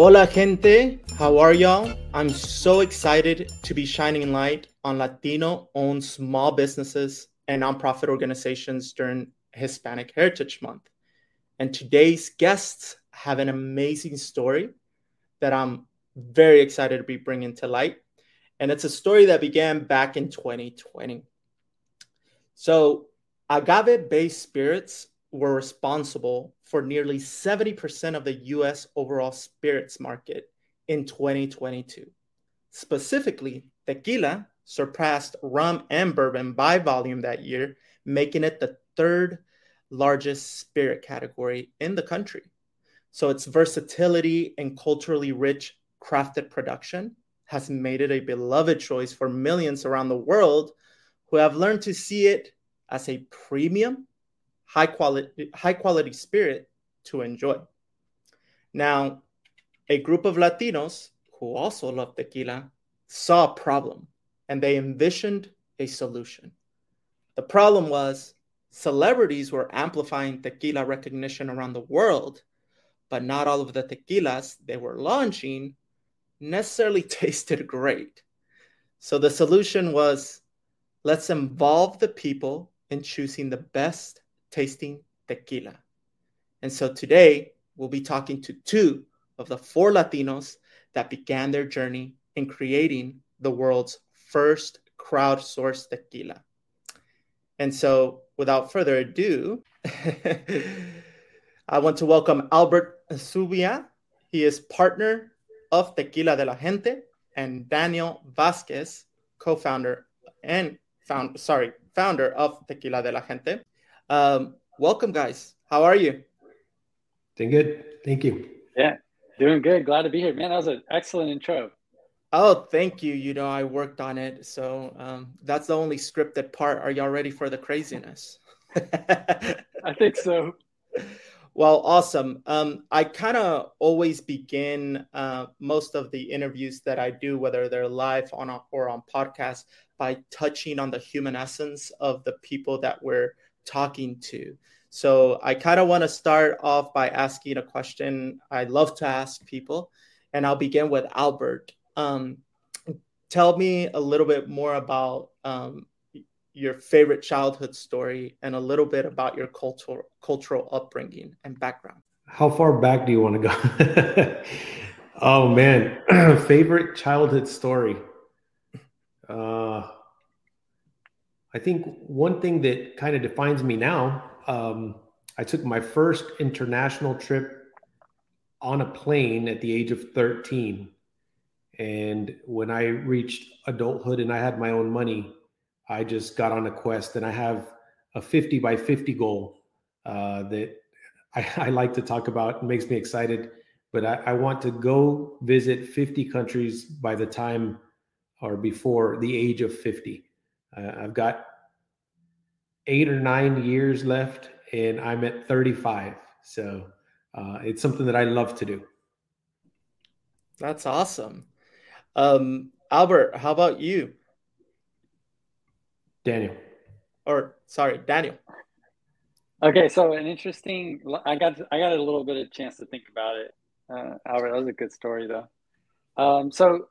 Hola, gente. How are y'all? I'm so excited to be shining light on Latino owned small businesses and nonprofit organizations during Hispanic Heritage Month. And today's guests have an amazing story that I'm very excited to be bringing to light. And it's a story that began back in 2020. So, agave based spirits were responsible for nearly 70% of the US overall spirits market in 2022. Specifically, tequila surpassed rum and bourbon by volume that year, making it the third largest spirit category in the country. So its versatility and culturally rich crafted production has made it a beloved choice for millions around the world who have learned to see it as a premium high quality high quality spirit to enjoy. Now, a group of Latinos who also love tequila saw a problem and they envisioned a solution. The problem was celebrities were amplifying tequila recognition around the world, but not all of the tequilas they were launching necessarily tasted great. So the solution was let's involve the people in choosing the best tasting tequila. And so today we'll be talking to two of the four Latinos that began their journey in creating the world's first crowdsourced tequila. And so without further ado, I want to welcome Albert Zubia. He is partner of Tequila de la Gente and Daniel Vasquez, co-founder and found sorry, founder of Tequila de la Gente. Um, welcome, guys. How are you? Doing good. Thank you. Yeah, doing good. Glad to be here, man. That was an excellent intro. Oh, thank you. You know, I worked on it, so um, that's the only scripted part. Are y'all ready for the craziness? I think so. Well, awesome. Um, I kind of always begin uh, most of the interviews that I do, whether they're live on a, or on podcast, by touching on the human essence of the people that we're talking to. So I kind of want to start off by asking a question I love to ask people, and I'll begin with Albert. Um, tell me a little bit more about um, your favorite childhood story and a little bit about your cultural cultural upbringing and background. How far back do you want to go? oh man, favorite childhood story. Uh, I think one thing that kind of defines me now, um, I took my first international trip on a plane at the age of 13. And when I reached adulthood and I had my own money, I just got on a quest and I have a 50 by 50 goal uh, that I, I, like to talk about. It makes me excited, but I, I want to go visit 50 countries by the time or before the age of 50. Uh, I've got eight or nine years left, and I'm at 35. So uh, it's something that I love to do. That's awesome. Um, Albert, how about you? Daniel. Or sorry, Daniel. Okay, so an interesting. I got I got a little bit of chance to think about it. Uh, Albert, that was a good story though. Um, so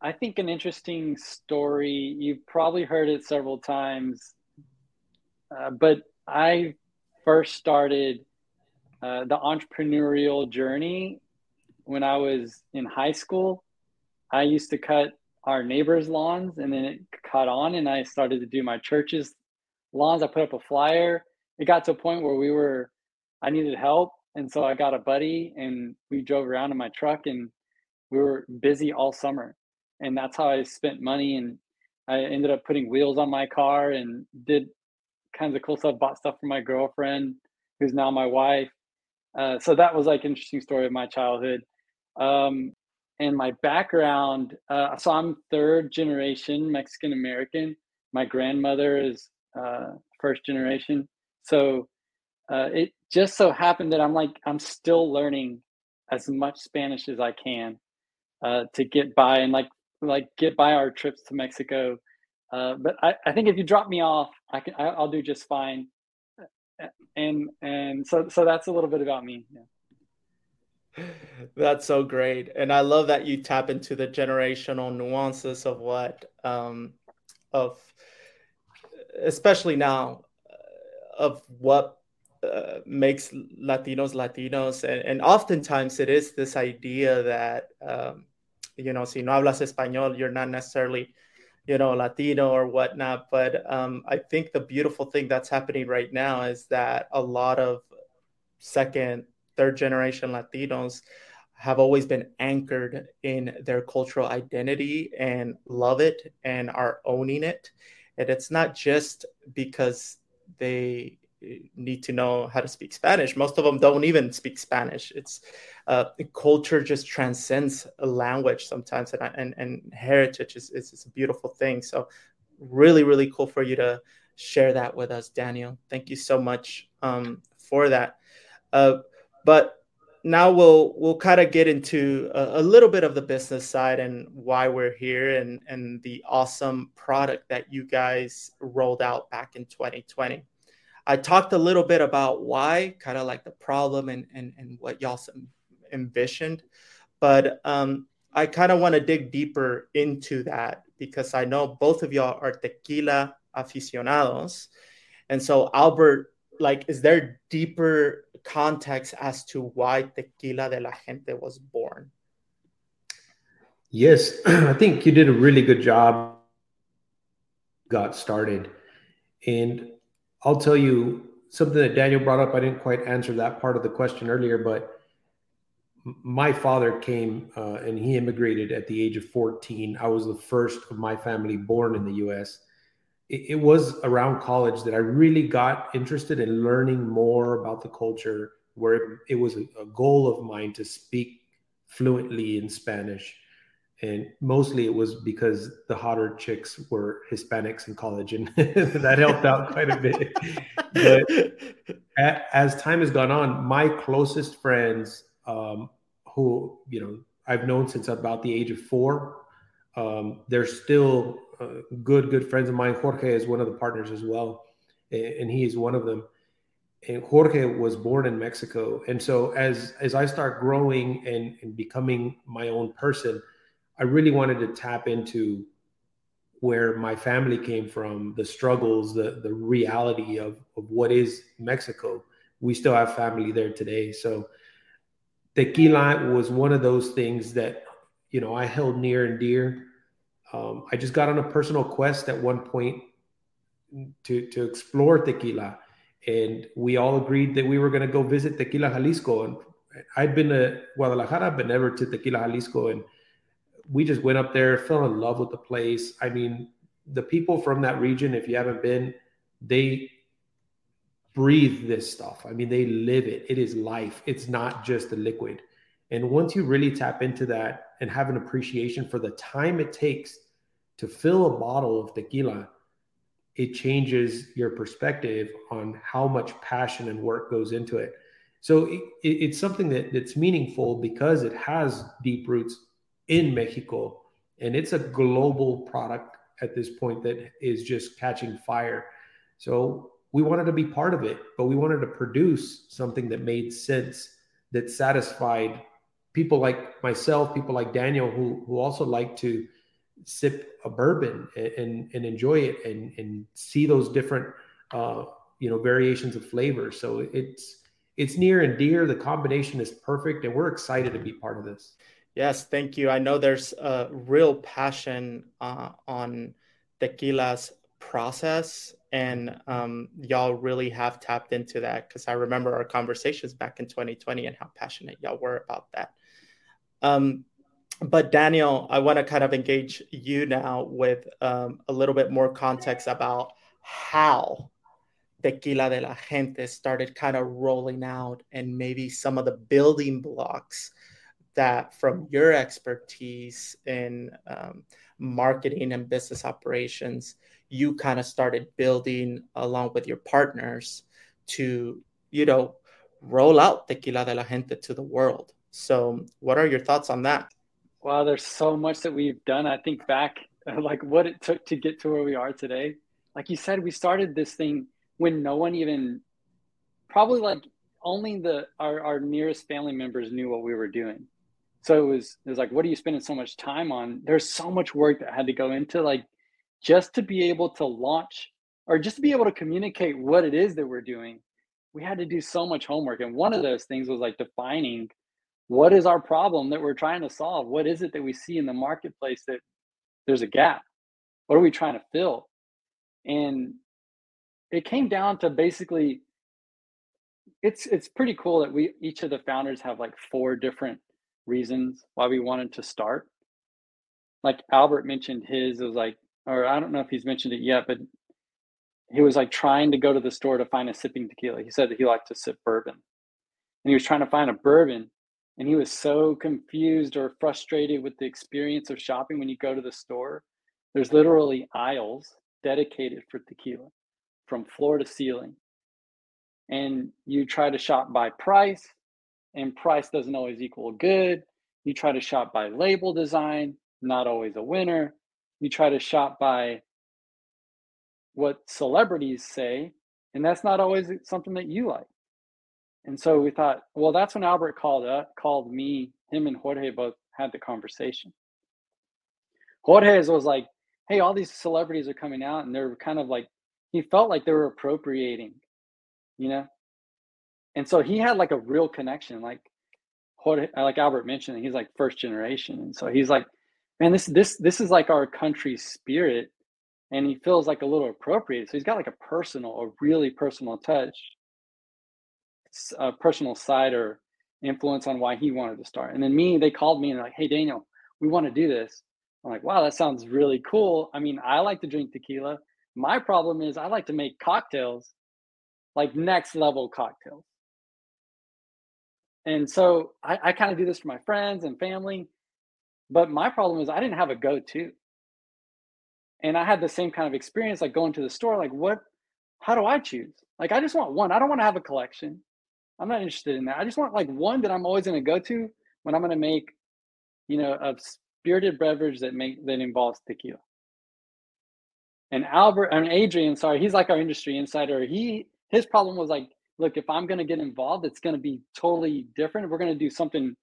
I think an interesting story. You've probably heard it several times, uh, but I first started uh, the entrepreneurial journey when I was in high school. I used to cut our neighbors' lawns, and then it caught on, and I started to do my church's lawns. I put up a flyer. It got to a point where we were, I needed help, and so I got a buddy, and we drove around in my truck, and we were busy all summer and that's how I spent money. And I ended up putting wheels on my car and did kinds of cool stuff. Bought stuff for my girlfriend, who's now my wife. Uh, so that was like interesting story of my childhood. Um, and my background. Uh, so I'm third generation Mexican American. My grandmother is uh, first generation. So uh, it just so happened that I'm like I'm still learning as much Spanish as I can uh, to get by. And like like get by our trips to Mexico. Uh, but I, I think if you drop me off, I can I, will do just fine. And and so so that's a little bit about me. Yeah. That's so great. And I love that you tap into the generational nuances of what, um, of, especially now, uh, of what uh, makes Latinos Latinos. And, and oftentimes it is this idea that, um, you know, si no hablas español, you're not necessarily, you know, Latino or whatnot. But um, I think the beautiful thing that's happening right now is that a lot of second, third generation Latinos have always been anchored in their cultural identity and love it and are owning it. And it's not just because they need to know how to speak Spanish. Most of them don't even speak Spanish. It's uh, culture just transcends a language sometimes, and and, and heritage is, is, is a beautiful thing. So, really, really cool for you to share that with us, Daniel. Thank you so much um, for that. Uh, but now we'll we'll kind of get into a, a, little bit of the business side and why we're here and and the awesome product that you guys rolled out back in 2020 i talked a little bit about why kind of like the problem and and, and what y'all envisioned but um, i kind of want to dig deeper into that because i know both of y'all are tequila aficionados. And so albert like is there deeper context as to why tequila de la gente was born? Yes i think you did a really good job got started. And i'll tell you something that daniel brought up. I didn't quite answer that part of the question earlier but my father came uh, and he immigrated at the age of 14 i was the first of my family born in the us it, it was around college that I really got interested in learning more about the culture, where it, it was a, a goal of mine to speak fluently in Spanish. And mostly it was because the hotter chicks were Hispanics in college, and that helped out quite a bit. But as time has gone on, my closest friends, um, who you know I've known since about the age of four, um, they're still uh, good, good friends of mine. Jorge is one of the partners as well, and he is one of them. And Jorge was born in Mexico, and so as as I start growing and, and becoming my own person, I really wanted to tap into where my family came from, the struggles, the the reality of of what is Mexico. We still have family there today, so tequila was one of those things that you know I held near and dear um, I just got on a personal quest at one point to to explore tequila, and we all agreed that we were going to go visit Tequila Jalisco. And I'd been to Guadalajara, but never to Tequila Jalisco, and we just went up there, fell in love with the place. I mean, the people from that region, if you haven't been, they breathe this stuff. I mean, they live it. It is life. It's not just a liquid. And once you really tap into that and have an appreciation for the time it takes to fill a bottle of tequila, it changes your perspective on how much passion and work goes into it. So it, it's something that, that's meaningful because it has deep roots in Mexico and it's a global product at this point that is just catching fire. So we wanted to be part of it, but we wanted to produce something that made sense, that satisfied people like myself, people like Daniel, who who also like to sip a bourbon and and, and enjoy it and and see those different uh, you know variations of flavor. So it's it's near and dear. The combination is perfect, and we're excited to be part of this. Yes, thank you. I know there's a real passion uh, on tequila's process and um, y'all really have tapped into that because i remember our conversations back in 2020 and how passionate y'all were about that um, but Daniel, I want to kind of engage you now with um, a little bit more context about how Tequila de la Gente started kind of rolling out and maybe some of the building blocks that from your expertise in um, marketing and business operations, you kind of started building along with your partners to, you know, roll out Tequila de la Gente to the world. So, what are your thoughts on that? Wow, there's so much that we've done. I think back, like what it took to get to where we are today. Like you said, we started this thing when no one even, probably like only the our, our nearest family members knew what we were doing. So it was it was like, what are you spending so much time on? There's so much work that had to go into like just to be able to launch or just to be able to communicate what it is that we're doing. We had to do so much homework. And one of those things was like defining what is our problem that we're trying to solve? What is it that we see in the marketplace that there's a gap? What are we trying to fill? And it came down to basically it's it's pretty cool that we each of the founders have like four different reasons why we wanted to start. Like Albert mentioned his, it was like, or I don't know if he's mentioned it yet, but he was like trying to go to the store to find a sipping tequila. He said that he liked to sip bourbon. And he was trying to find a bourbon and he was so confused or frustrated with the experience of shopping when you go to the store. There's literally aisles dedicated for tequila from floor to ceiling. And you try to shop by price, and price doesn't always equal good. You try to shop by label design, not always a winner. You try to shop by what celebrities say, and that's not always something that you like. And so we thought, well, that's when Albert called up, called me, him and Jorge both had the conversation. Jorge was like, hey, all these celebrities are coming out and they're kind of like, he felt like they were appropriating, you know? And so he had like a real connection, like Jorge, uh, like Albert mentioned, he's like first generation. And so he's like, man, this, this, this is like our country's spirit. And he feels like a little appropriate So he's got like a personal, a really personal touch a personal side or influence on why he wanted to start. And then me, they called me and like, hey, Daniel, we want to do this. I'm like, wow, that sounds really cool. I mean, I like to drink tequila. My problem is I like to make cocktails, like next level cocktails. And so I, I kind of do this for my friends and family. But my problem is I didn't have a go to. And I had the same kind of experience, like going to the store, like, what, how do I choose? Like, I just want one. I don't want to have a collection. I'm not interested in that. I just want like one that I'm always going to go to when I'm going to make, you know, a spirited beverage that make that involves tequila. And Albert and Adrian, sorry, he's like our industry insider. He his problem was like, look, if I'm going to get involved, it's going to be totally different. We're going to do something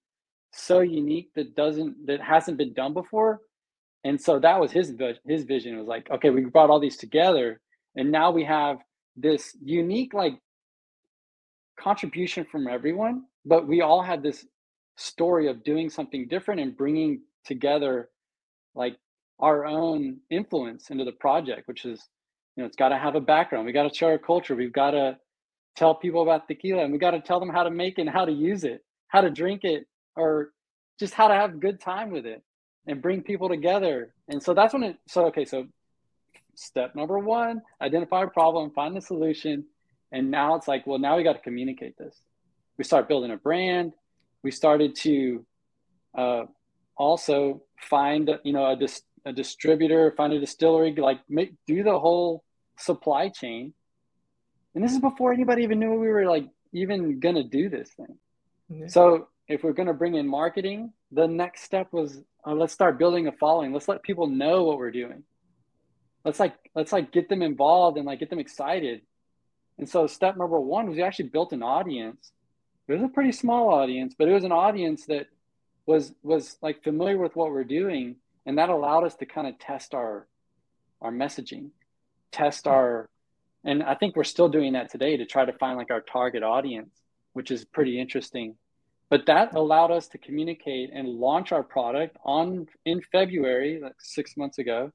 so unique that doesn't that hasn't been done before. And so that was his his vision. It was like, okay, we brought all these together, and now we have this unique like contribution from everyone, but we all had this story of doing something different and bringing together like our own influence into the project, which is, you know, it's got to have a background. We got to share our culture. We've got to tell people about tequila and we got to tell them how to make it and how to use it, how to drink it, or just how to have a good time with it and bring people together. And so that's when it, so, okay, so step number one, identify a problem, find the solution, and now it's like, well, now we got to communicate this. We start building a brand. We started to uh, also find, you know, a, dis- a distributor, find a distillery, like make, do the whole supply chain. And this is before anybody even knew we were like even gonna do this thing. Mm-hmm. So if we're gonna bring in marketing, the next step was uh, let's start building a following. Let's let people know what we're doing. Let's like let's like get them involved and like get them excited and so step number one was we actually built an audience. It was a pretty small audience, but it was an audience that was was like familiar with what we're doing, and that allowed us to kind of test our our messaging, test our, and I think we're still doing that today to try to find like our target audience, which is pretty interesting. But that allowed us to communicate and launch our product on in February, like six months ago,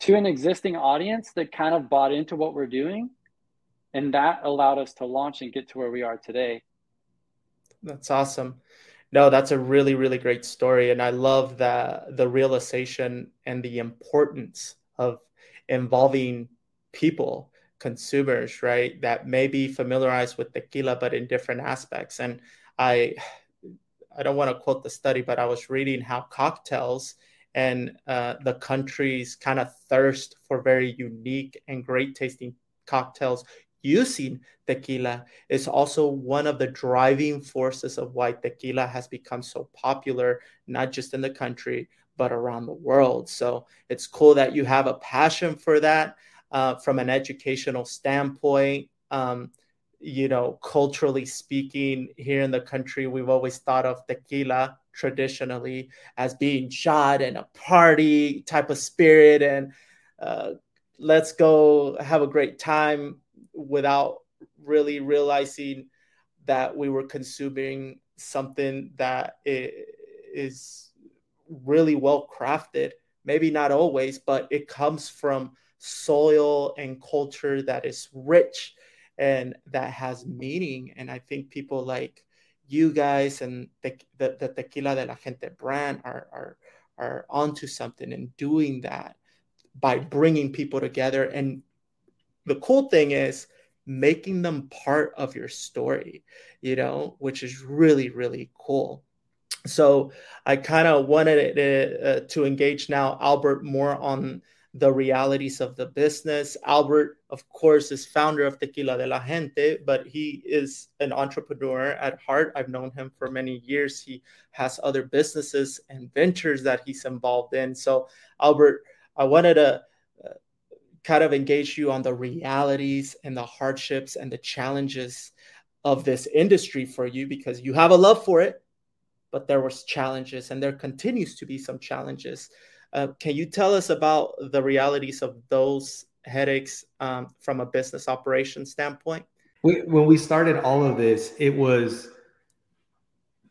to an existing audience that kind of bought into what we're doing. And that allowed us to launch and get to where we are today. That's awesome. No that's a really really great story. And i love the the realization and the importance of involving people consumers right that may be familiarized with tequila but in different aspects and i i don't want to quote the study but i was reading how cocktails and uh, the country's kind of thirst for very unique and great tasting cocktails using tequila is also one of the driving forces of why tequila has become so popular, not just in the country, but around the world. So it's cool that you have a passion for that uh, from an educational standpoint. Um, you know, culturally speaking, here in the country, we've always thought of tequila traditionally as being shot and a party type of spirit and uh, let's go have a great time without really realizing that we were consuming something that is really well crafted maybe not always but it comes from soil and culture that is rich and that has meaning. And i think people like you guys and the, the, the tequila de la gente brand are, are are onto something and doing that by bringing people together. And the cool thing is making them part of your story you know which is really really cool. So i kind of wanted uh, to engage now albert more on the realities of the business. Albert, of course, is founder of Tequila de la Gente, but he is an entrepreneur at heart. I've known him for many years. He has other businesses and ventures that he's involved in. So, Albert, I wanted to uh, kind of engage you on the realities and the hardships and the challenges of this industry for you because you have a love for it but there was challenges and there continues to be some challenges uh, can you tell us about the realities of those headaches um, from a business operation standpoint? We, when we started all of this, it was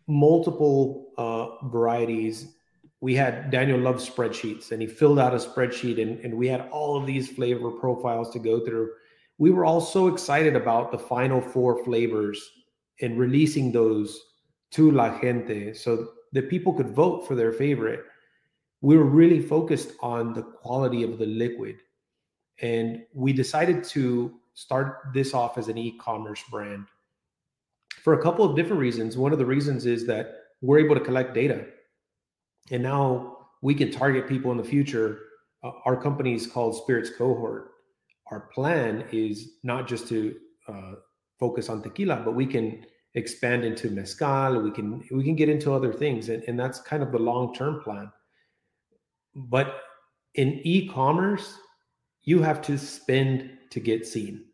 multiple uh, varieties. We had Daniel loves spreadsheets, and he filled out a spreadsheet, and, and we had all of these flavor profiles to go through. We were all so excited about the final four flavors and releasing those to La Gente so that people could vote for their favorite we were really focused on the quality of the liquid. And we decided to start this off as an e commerce brand for a couple of different reasons. One of the reasons is that we're able to collect data. And now we can target people in the future. Uh, our company is called Spirits Cohort. Our plan is not just to uh, focus on tequila, but we can expand into mezcal. We can we can get into other things, and, and that's kind of the long term plan. But in e-commerce, you have to spend to get seen.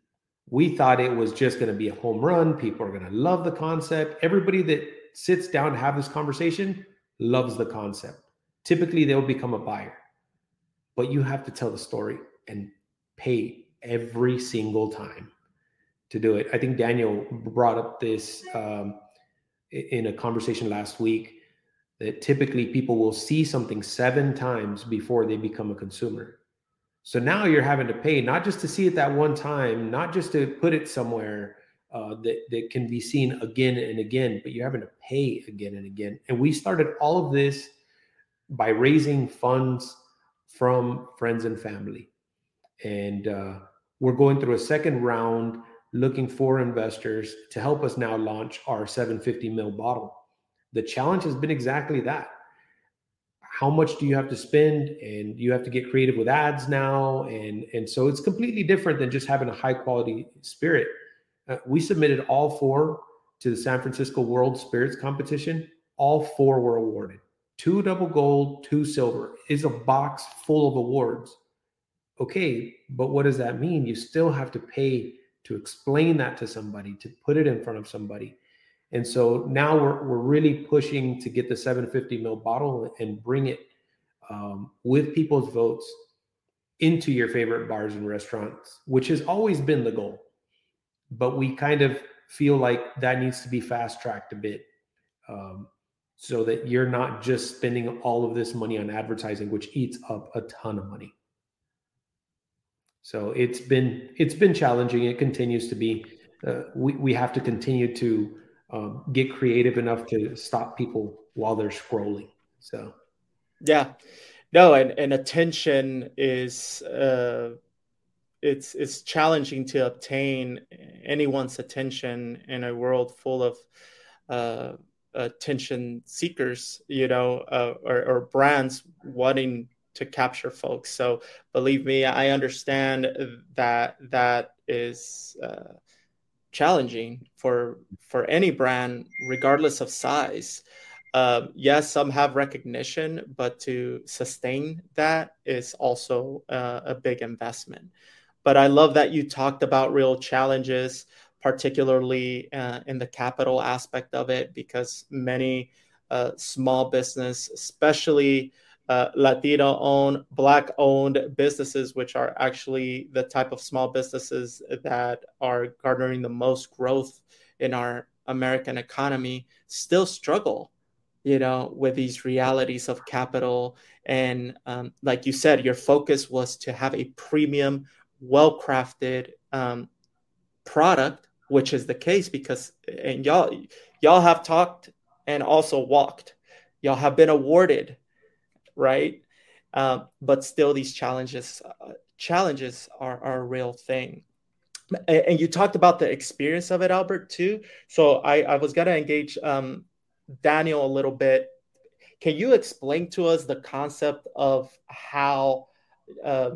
We thought it was just going to be a home run. People are going to love the concept. Everybody that sits down to have this conversation loves the concept. Typically, they'll become a buyer, but you have to tell the story and pay every single time to do it. I think Daniel brought up this um, in a conversation last week that typically people will see something seven times before they become a consumer. So now you're having to pay not just to see it that one time, not just to put it somewhere uh, that, that can be seen again and again, but you're having to pay again and again. And we started all of this by raising funds from friends and family. And uh, we're going through a second round looking for investors to help us now launch our 750 mil bottle the challenge has been exactly that. How much do you have to spend? And you have to get creative with ads now. And, and so it's completely different than just having a high quality spirit. Uh, we submitted all four to the San Francisco World Spirits Competition. All four were awarded two double gold, two silver. Is a box full of awards. Okay, but what does that mean? You still have to pay to explain that to somebody, to put it in front of somebody. And so now we're, we're really pushing to get the 750 mil bottle and bring it um, with people's votes into your favorite bars and restaurants, which has always been the goal. But we kind of feel like that needs to be fast tracked a bit um, so that you're not just spending all of this money on advertising, which eats up a ton of money. So it's been it's been challenging. It continues to be. Uh, we we have to continue to um, get creative enough to stop people while they're scrolling. So, yeah, no, and, and attention is uh, it's it's challenging to obtain anyone's attention in a world full of uh, attention seekers, you know, uh, or, or brands wanting to capture folks. So believe me, I understand that that is uh, challenging for for any brand regardless of size. Um, yes some have recognition but to sustain that is also uh, a big investment. But i love that you talked about real challenges particularly uh, in the capital aspect of it, because many uh, small business, especially uh, Latino owned, Black owned businesses, which are actually the type of small businesses that are garnering the most growth in our American economy, still struggle, you know, with these realities of capital. And um, like you said, your focus was to have a premium, well crafted um, product, which is the case because, and y'all, y'all have talked and also walked. Y'all have been awarded right? Uh, but still, these challenges uh, challenges are, are a real thing. And, and, you talked about the experience of it, Albert, too. So I, I was gonna engage um, Daniel a little bit. Can you explain to us the concept of how uh,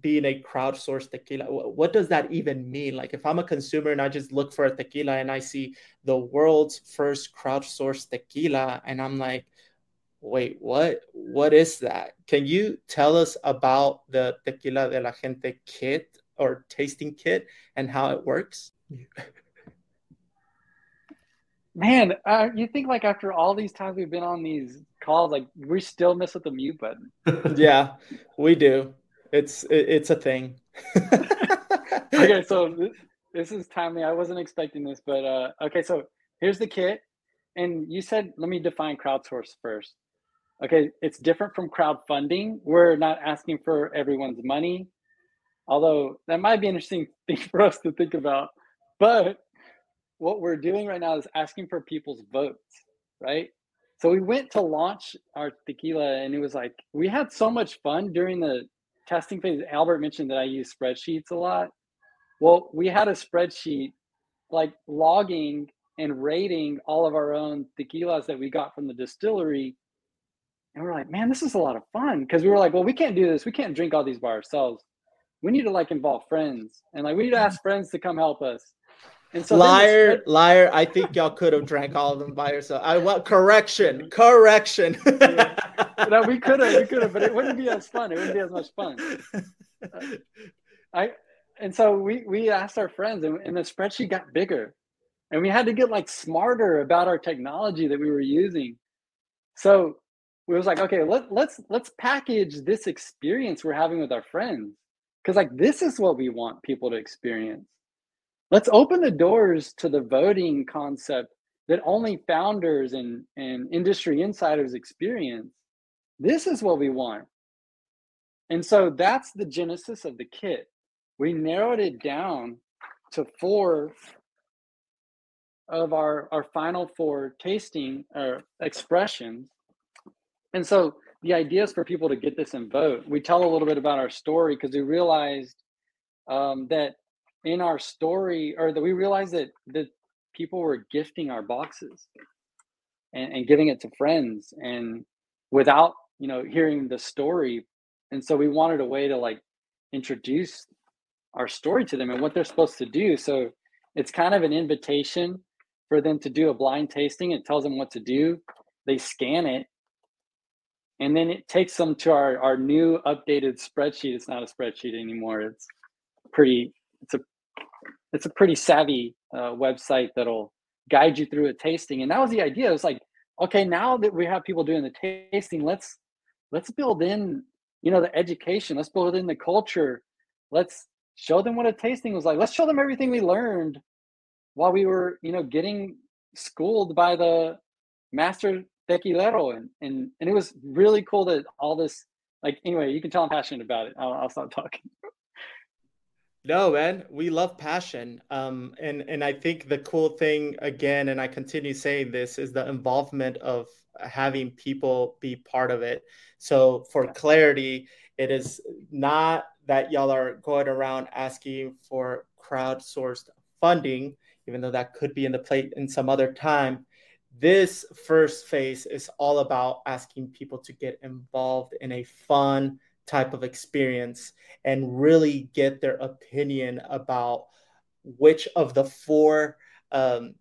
being a crowdsourced tequila what does that even mean like if i'm a consumer and i just look for a tequila and i see the world's first crowdsourced tequila and i'm like wait, what? What is that? Can you tell us about the Tequila de la Gente kit or tasting kit and how it works? Man, uh, you think like after all these times we've been on these calls, like we still miss with the mute button. yeah, we do. It's it, it's a thing. okay, so this, this is timely. I wasn't expecting this, but uh, okay, so here's the kit. And you said, let me define crowdsource first okay, it's different from crowdfunding. We're not asking for everyone's money, although that might be an interesting thing for us to think about. But what we're doing right now is asking for people's votes, right? So we went to launch our tequila, and it was like we had so much fun during the testing phase. Albert mentioned that I use spreadsheets a lot. Well, we had a spreadsheet like logging and rating all of our own tequilas that we got from the distillery and we're like, man, this is a lot of fun. Because we were like, well, we can't do this. We can't drink all these by ourselves. We need to like involve friends. And like we need to ask friends to come help us. And so liar, liar. I think y'all could have drank all of them by yourself. I want correction, correction. yeah. No, we could have, we could have, but it wouldn't be as fun. It wouldn't be as much fun. Uh, I and so we we asked our friends, and, and the spreadsheet got bigger, and we had to get like smarter about our technology that we were using. So we was like, okay, let, let's let's package this experience we're having with our friends. Cause like this is what we want people to experience. Let's open the doors to the voting concept that only founders and, and industry insiders experience. This is what we want. And so that's the genesis of the kit. We narrowed it down to four of our, our final four tasting or expressions and so the idea is for people to get this and vote. We tell a little bit about our story because we realized um, that in our story, or that we realized that that people were gifting our boxes and, and giving it to friends, and without you know hearing the story. And so we wanted a way to like introduce our story to them and what they're supposed to do. So it's kind of an invitation for them to do a blind tasting. It tells them what to do. They scan it and then it takes them to our, our new updated spreadsheet. It's not a spreadsheet anymore. It's pretty it's a it's a pretty savvy uh, website that'll guide you through a tasting. And that was the idea. It was like okay now that we have people doing the tasting let's let's build in you know the education. Let's build in the culture. Let's show them what a tasting was like. Let's show them everything we learned while we were you know getting schooled by the master tequilero and, and and it was really cool that all this like anyway you can tell i'm passionate about it. I'll, I'll stop talking. No man we love passion um and and i think the cool thing again and i continue saying this is the involvement of having people be part of it. So for clarity it is not that y'all are going around asking for crowdsourced funding even though that could be in the plate in some other time this first phase is all about asking people to get involved in a fun type of experience and really get their opinion about which of the four um,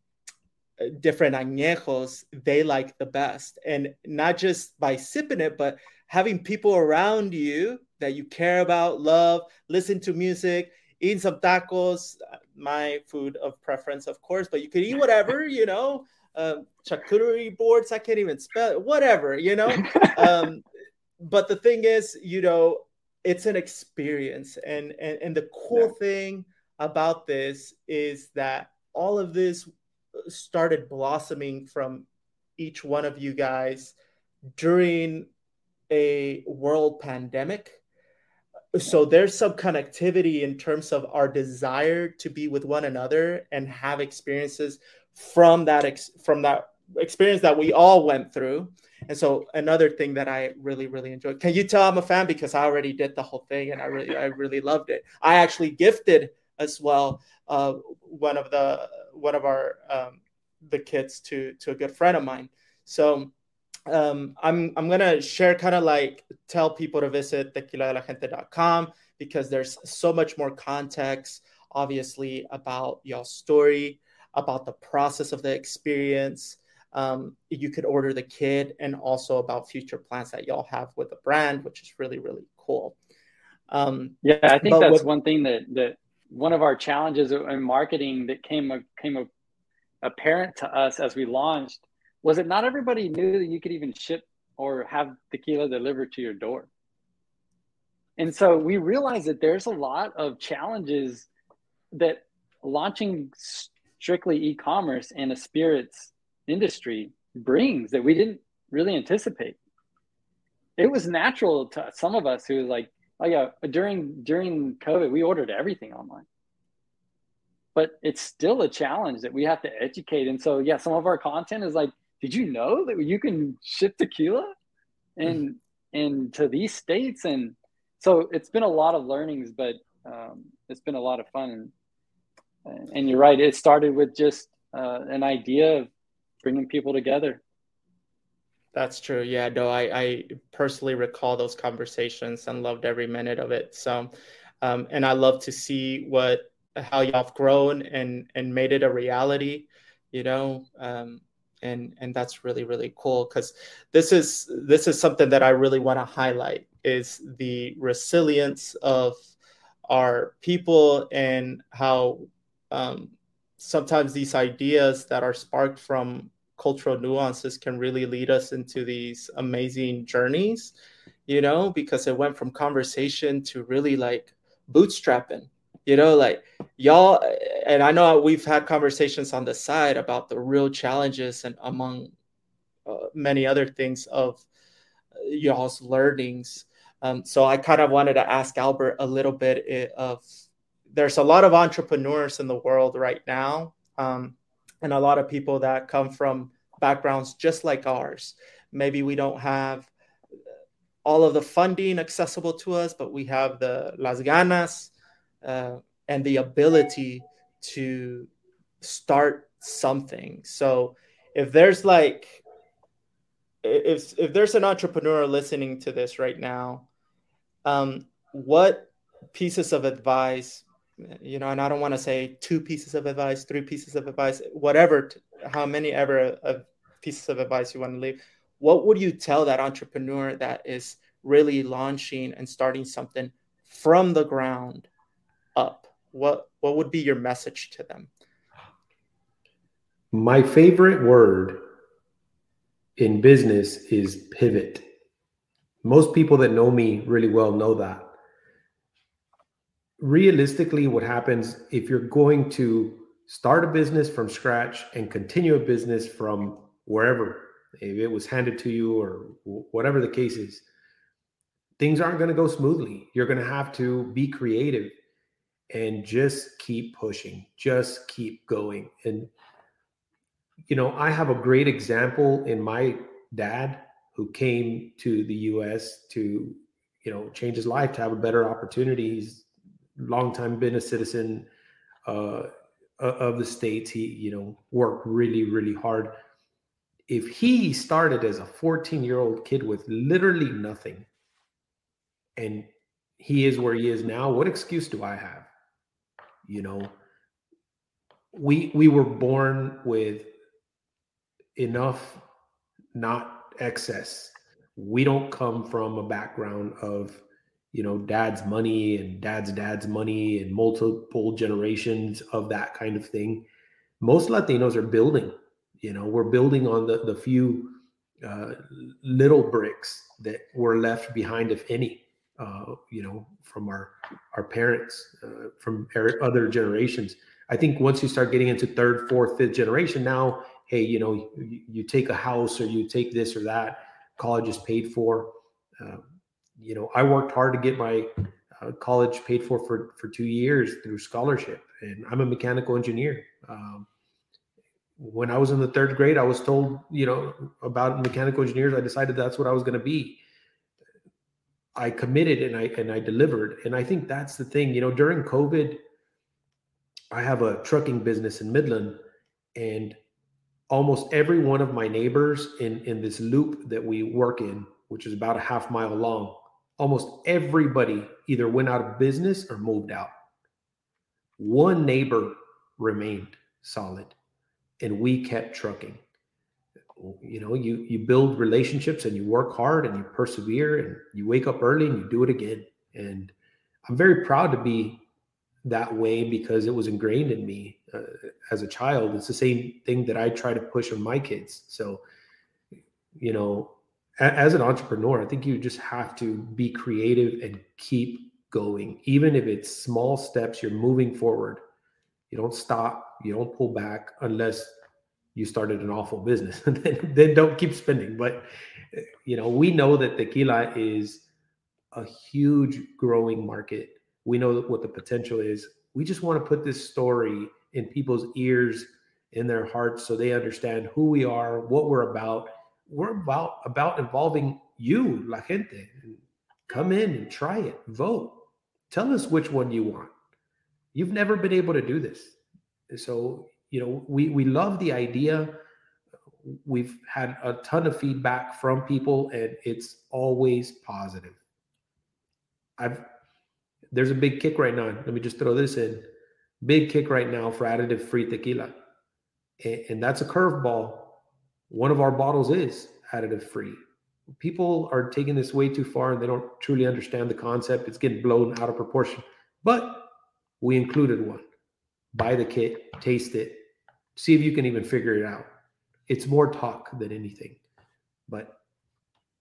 different añejos they like the best. And not just by sipping it, but having people around you that you care about, love, listen to music, eating some tacos, my food of preference, of course, but you could eat whatever, you know, um, charcuterie boards. I can't even spell whatever, you know. um, but the thing is, you know, it's an experience, and and and the cool yeah. thing about this is that all of this started blossoming from each one of you guys during a world pandemic. So there's some connectivity in terms of our desire to be with one another and have experiences from that ex- from that experience that we all went through. And so another thing that I really really enjoyed. Can you tell I'm a fan because I already did the whole thing and I really I really loved it. I actually gifted as well uh, one of the one of our um, the kits to to a good friend of mine. So um, I'm I'm gonna share kind of like tell people to visit tequiladelagente.com because there's so much more context, obviously, about y'all's story, about the process of the experience. Um, you could order the kit and also about future plans that y'all have with the brand, which is really really cool. Um, yeah, I think that's what, one thing that that one of our challenges in marketing that came came apparent to us as we launched was that not everybody knew that you could even ship or have tequila delivered to your door. And so we realized that there's a lot of challenges that launching strictly e-commerce and a spirits industry brings that we didn't really anticipate. It was natural to some of us who was like, oh yeah, during during COVID, we ordered everything online. But it's still a challenge that we have to educate. And so yeah, some of our content is like, did you know that you can ship tequila and and to these states? And so it's been a lot of learnings, but um, it's been a lot of fun. And, and you're right, it started with just uh, an idea of bringing people together. That's true. Yeah, no, I, I personally recall those conversations and loved every minute of it. So, um, and I love to see what how y'all have grown and and made it a reality. You know, um, and and that's really really cool because this is this is something that I really want to highlight is the resilience of our people and how um, sometimes these ideas that are sparked from cultural nuances can really lead us into these amazing journeys, you know, because it went from conversation to really like bootstrapping, you know, like y'all. And I know we've had conversations on the side about the real challenges and among uh, many other things of uh, y'all's learnings. Um, so I kind of wanted to ask Albert a little bit eh, of there's a lot of entrepreneurs in the world right now. Um, and a lot of people that come from backgrounds just like ours. Maybe we don't have all of the funding accessible to us, but we have the las ganas uh, and the ability to start something. So if there's like if if there's an entrepreneur listening to this right now, um, what pieces of advice you know, and I don't want to say two pieces of advice, three pieces of advice, whatever, how many ever of pieces of advice you want to leave. What would you tell that entrepreneur that is really launching and starting something from the ground up? What what would be your message to them? My favorite word in business is pivot. Most people that know me really well know that realistically what happens if you're going to start a business from scratch and continue a business from wherever if it was handed to you or whatever the case is things aren't going to go smoothly. You're going to have to be creative and just keep pushing just keep going. And you know i have a great example in my dad who came to the us to you know change his life to have a better opportunity. He's long time been a citizen uh, of the states. He, you know, worked really, really hard. If he started as a 14 year old kid with literally nothing, and he is where he is now, what excuse do I have? You know, we we were born with enough, not excess. We don't come from a background of you know dad's money and dad's dad's money and multiple generations of that kind of thing. Most latinos are building you know we're building on the, the few uh, little bricks that were left behind if any uh, you know from our our parents uh, from other generations. I think once you start getting into third fourth fifth generation now hey you know you, you take a house or you take this or that college is paid for uh, you know, I worked hard to get my uh, college paid for for for two years through scholarship, and I'm a mechanical engineer. Um, when I was in the third grade, I was told, you know, about mechanical engineers. I decided that's what I was going to be. I committed and I and I delivered, and I think that's the thing. You know, during COVID, I have a trucking business in Midland, and almost every one of my neighbors in in this loop that we work in, which is about a half mile long, almost everybody either went out of business or moved out. One neighbor remained solid, and we kept trucking. You know, you you build relationships and you work hard and you persevere and you wake up early and you do it again. And I'm very proud to be that way because it was ingrained in me uh, as a child. It's the same thing that I try to push on my kids. So, you know, as an entrepreneur, I think you just have to be creative and keep going, even if it's small steps. You're moving forward. You don't stop. You don't pull back unless you started an awful business. then, then don't keep spending. But eh, you know, we know that tequila is a huge growing market. We know what the potential is. We just want to put this story in people's ears, in their hearts, so they understand who we are, what we're about, we're about about involving you, la gente. Come in and try it. Vote. Tell us which one you want. You've never been able to do this. So, you know, we we love the idea. We've had a ton of feedback from people and it's always positive. I've there's a big kick right now. Let me just throw this in. Big kick right now for additive free tequila. And, and that's a curveball one of our bottles is additive free. People are taking this way too far and they don't truly understand the concept. It's getting blown out of proportion. But we included one. Buy the kit, taste it, see if you can even figure it out. It's more talk than anything. But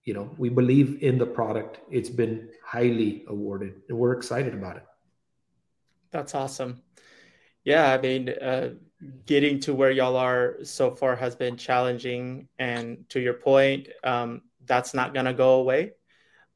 you know, we believe in the product. It's been highly awarded and we're excited about it. That's awesome. Yeah, I mean, uh, getting to where y'all are so far has been challenging. And to your point, um, that's not going to go away,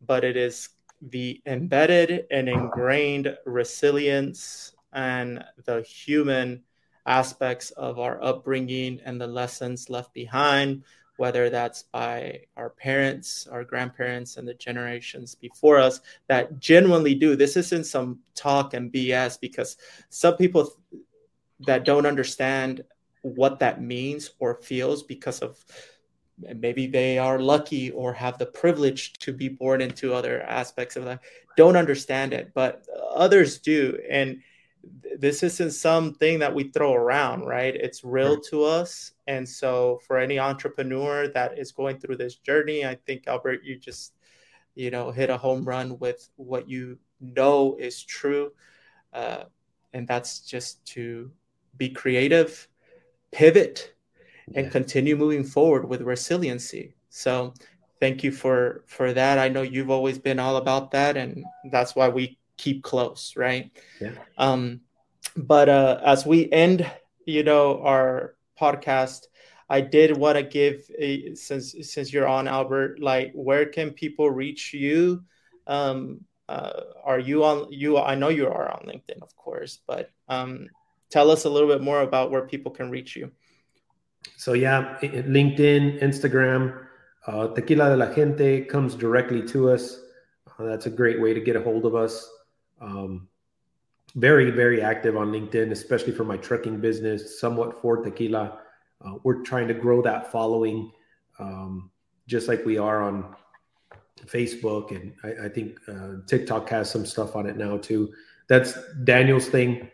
but it is the embedded and ingrained resilience and the human aspects of our upbringing and the lessons left behind, whether that's by our parents, our grandparents, and the generations before us that genuinely do. This isn't some talk and BS because some people that don't understand what that means or feels because of maybe they are lucky or have the privilege to be born into other aspects of life don't understand it but others do. And this isn't something that we throw around right? It's real right. to us. And so for any entrepreneur that is going through this journey i think albert you just you know hit a home run with what you know is true. Uh, and that's just to be creative, pivot, and yeah. continue moving forward with resiliency. So thank you for for that. I know you've always been all about that, and that's why we keep close, right? Yeah. Um, but uh, as we end, you know, our podcast, I did want to give a, since since you're on Albert, like where can people reach you? Um, uh, are you on you? I know you are on LinkedIn, of course, but um, tell us a little bit more about where people can reach you. So yeah, LinkedIn, Instagram, uh, Tequila de la Gente comes directly to us. Uh, that's a great way to get a hold of us. Um, very, very active on LinkedIn, especially for my trucking business, somewhat for tequila. Uh, we're trying to grow that following, um, just like we are on Facebook, and I, I think uh, TikTok has some stuff on it now too. That's Daniel's thing.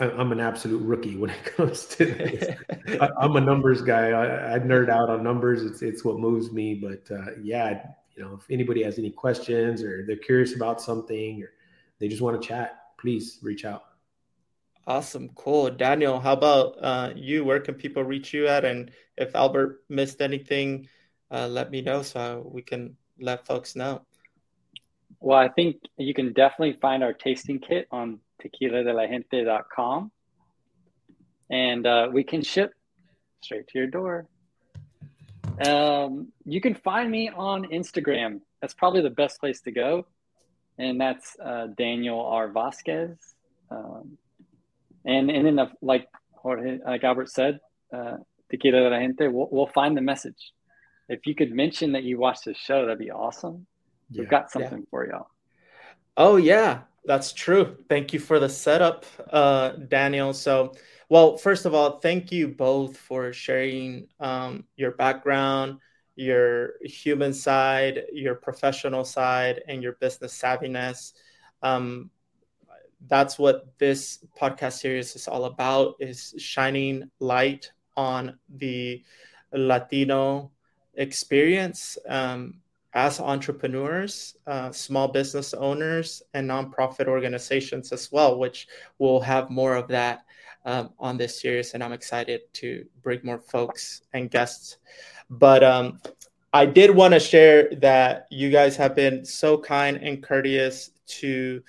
I'm an absolute rookie when it comes to this. I, am a numbers guy. I, I, nerd out on numbers. It's it's what moves me. But uh, yeah, you know, if anybody has any questions or they're curious about something or they just want to chat, please reach out. Awesome, cool. Daniel, how about uh, you? Where can people reach you at? And if Albert missed anything, uh, let me know so we can let folks know. Well, I think you can definitely find our tasting kit on tequiladelagente.com. And uh, we can ship straight to your door. Um, you can find me on Instagram. That's probably the best place to go. And that's uh, Daniel R. Vasquez. Um, and and then the, like Jorge, like Albert said, uh, Tequila de la Gente, we'll, we'll find the message. If you could mention that you watched the show, that'd be awesome. Yeah, We've got something yeah. for y'all. Oh yeah, that's true. Thank you for the setup, uh, Daniel. So, well, first of all, thank you both for sharing um, your background, your human side, your professional side, and your business savviness. Um, that's what this podcast series is all about is shining light on the latino experience um, as entrepreneurs uh, small business owners and nonprofit organizations as well which we'll have more of that um, on this series and i'm excited to bring more folks and guests. But um, i did want to share that you guys have been so kind and courteous to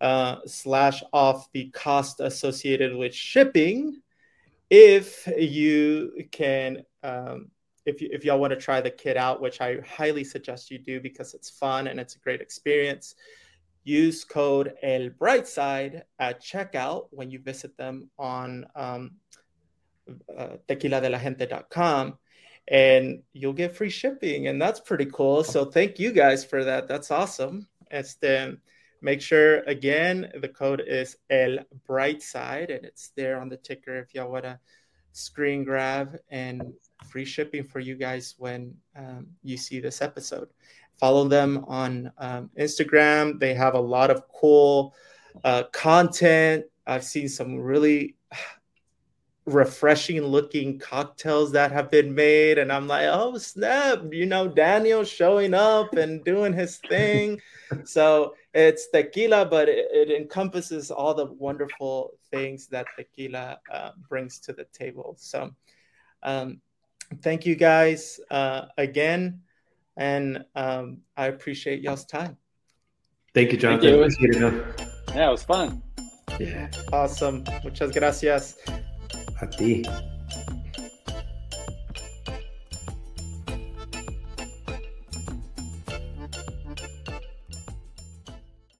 uh, slash off the cost associated with shipping. If you can um, if, you, if y'all want to try the kit out which i highly suggest you do because it's fun and it's a great experience use code el brightside at checkout when you visit them on um, uh, tequiladelagente.com and you'll get free shipping and that's pretty cool. So thank you guys for that. That's awesome. It's the Make sure again the code is El Brightside and it's there on the ticker if y'all want to screen grab and free shipping for you guys when um, you see this episode. Follow them on um, Instagram. They have a lot of cool uh, content. I've seen some really refreshing looking cocktails that have been made and i'm like oh snap you know daniel showing up and doing his thing so it's tequila but it, it, encompasses all the wonderful things that tequila uh, brings to the table so um, thank you guys uh, again and um, i appreciate y'all's time. Thank you jonathan. Thank you. yeah it was fun. Yeah. Awesome. Muchas gracias. A ti.